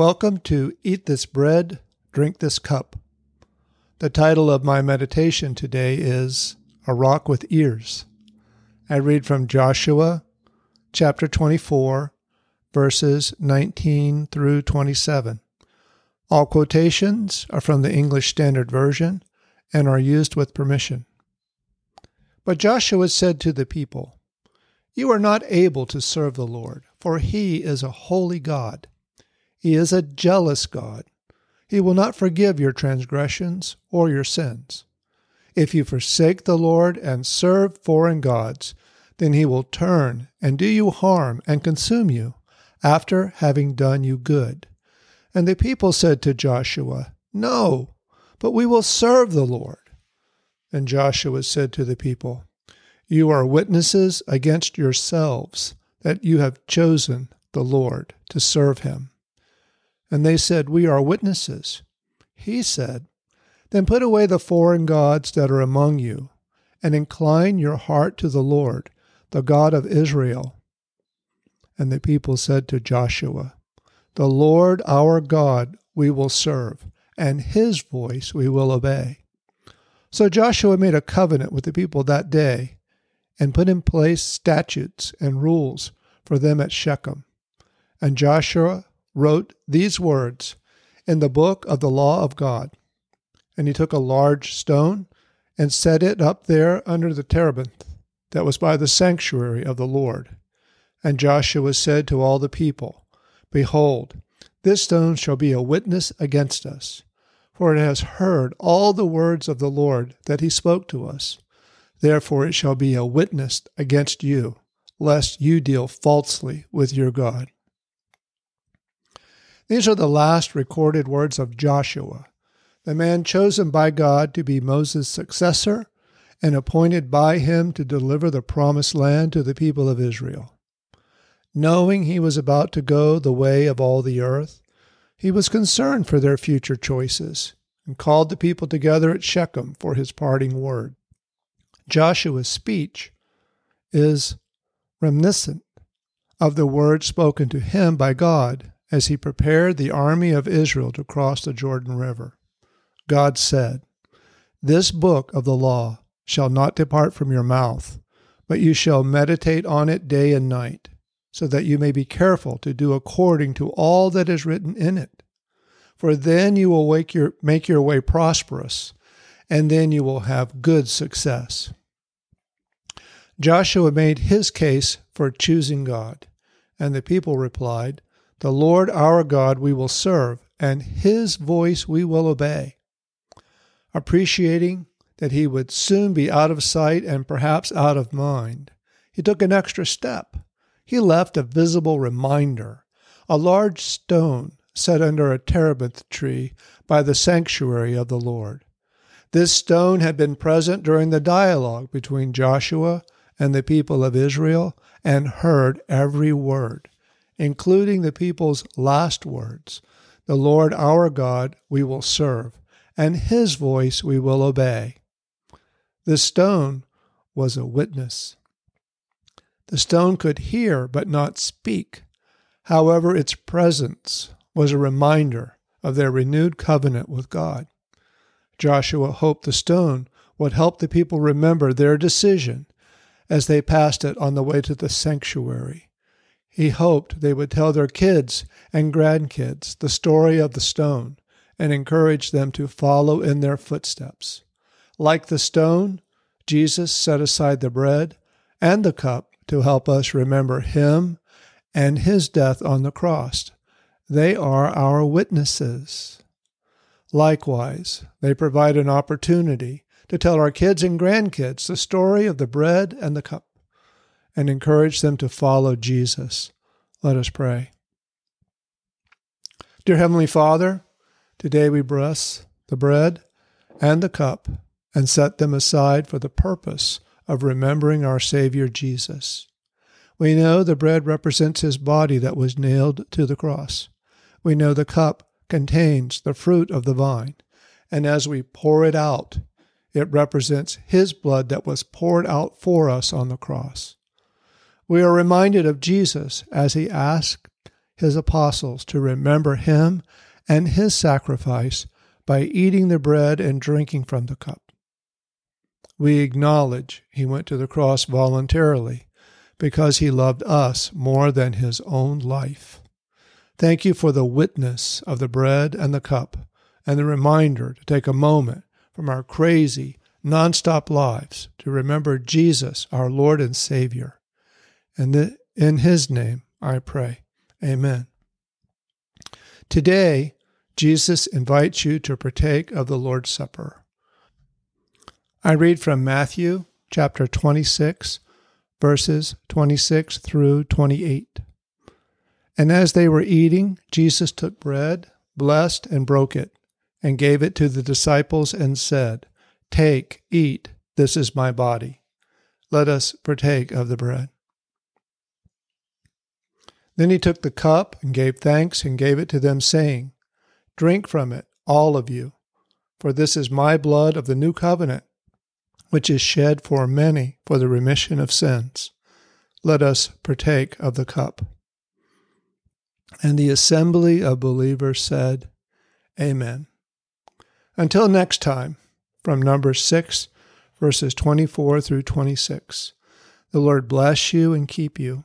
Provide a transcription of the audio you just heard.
Welcome to Eat This Bread, Drink This Cup. The title of my meditation today is A Rock with Ears. I read from Joshua chapter 24, verses 19 through 27. All quotations are from the English Standard Version and are used with permission. But Joshua said to the people, You are not able to serve the Lord, for he is a holy God. He is a jealous God. He will not forgive your transgressions or your sins. If you forsake the Lord and serve foreign gods, then he will turn and do you harm and consume you after having done you good. And the people said to Joshua, No, but we will serve the Lord. And Joshua said to the people, You are witnesses against yourselves that you have chosen the Lord to serve him. And they said, We are witnesses. He said, Then put away the foreign gods that are among you, and incline your heart to the Lord, the God of Israel. And the people said to Joshua, The Lord our God we will serve, and his voice we will obey. So Joshua made a covenant with the people that day, and put in place statutes and rules for them at Shechem. And Joshua wrote these words in the book of the law of God. And he took a large stone and set it up there under the terebinth that was by the sanctuary of the Lord. And Joshua said to all the people, Behold, this stone shall be a witness against us, for it has heard all the words of the Lord that he spoke to us. Therefore it shall be a witness against you, lest you deal falsely with your God. These are the last recorded words of Joshua, the man chosen by God to be Moses' successor and appointed by him to deliver the promised land to the people of Israel. Knowing he was about to go the way of all the earth, he was concerned for their future choices and called the people together at Shechem for his parting word. Joshua's speech is reminiscent of the words spoken to him by God as he prepared the army of Israel to cross the Jordan River. God said, This book of the law shall not depart from your mouth, but you shall meditate on it day and night, so that you may be careful to do according to all that is written in it. For then you will make your, make your way prosperous, and then you will have good success. Joshua made his case for choosing God, and the people replied, the Lord our God we will serve, and his voice we will obey. Appreciating that he would soon be out of sight and perhaps out of mind, he took an extra step. He left a visible reminder, a large stone set under a terebinth tree by the sanctuary of the Lord. This stone had been present during the dialogue between Joshua and the people of Israel and heard every word including the people's last words The Lord our God we will serve, and his voice we will obey. The stone was a witness. The stone could hear but not speak. However, its presence was a reminder of their renewed covenant with God. Joshua hoped the stone would help the people remember their decision as they passed it on the way to the sanctuary. He hoped they would tell their kids and grandkids the story of the stone and encourage them to follow in their footsteps. Like the stone, Jesus set aside the bread and the cup to help us remember him and his death on the cross. They are our witnesses. Likewise, they provide an opportunity to tell our kids and grandkids the story of the bread and the cup and encourage them to follow Jesus. Let us pray. Dear Heavenly Father, today we bless the bread and the cup and set them aside for the purpose of remembering our Savior Jesus. We know the bread represents his body that was nailed to the cross. We know the cup contains the fruit of the vine, and as we pour it out, it represents his blood that was poured out for us on the cross we are reminded of Jesus as he asked his apostles to remember him and his sacrifice by eating the bread and drinking from the cup. We acknowledge he went to the cross voluntarily because he loved us more than his own life. Thank you for the witness of the bread and the cup and the reminder to take a moment from our crazy, nonstop lives to remember Jesus, our Lord and Savior. And in his name I pray. Amen. Today, Jesus invites you to partake of the Lord's Supper. I read from Matthew chapter 26, verses 26 through 28. And as they were eating, Jesus took bread, blessed, and broke it, and gave it to the disciples, and said, Take, eat, this is my body. Let us partake of the bread. Then he took the cup and gave thanks and gave it to them, saying, Drink from it, all of you, for this is my blood of the new covenant, which is shed for many for the remission of sins. Let us partake of the cup. And the assembly of believers said, Amen. Until next time, from Numbers 6, verses 24 through 26. The Lord bless you and keep you.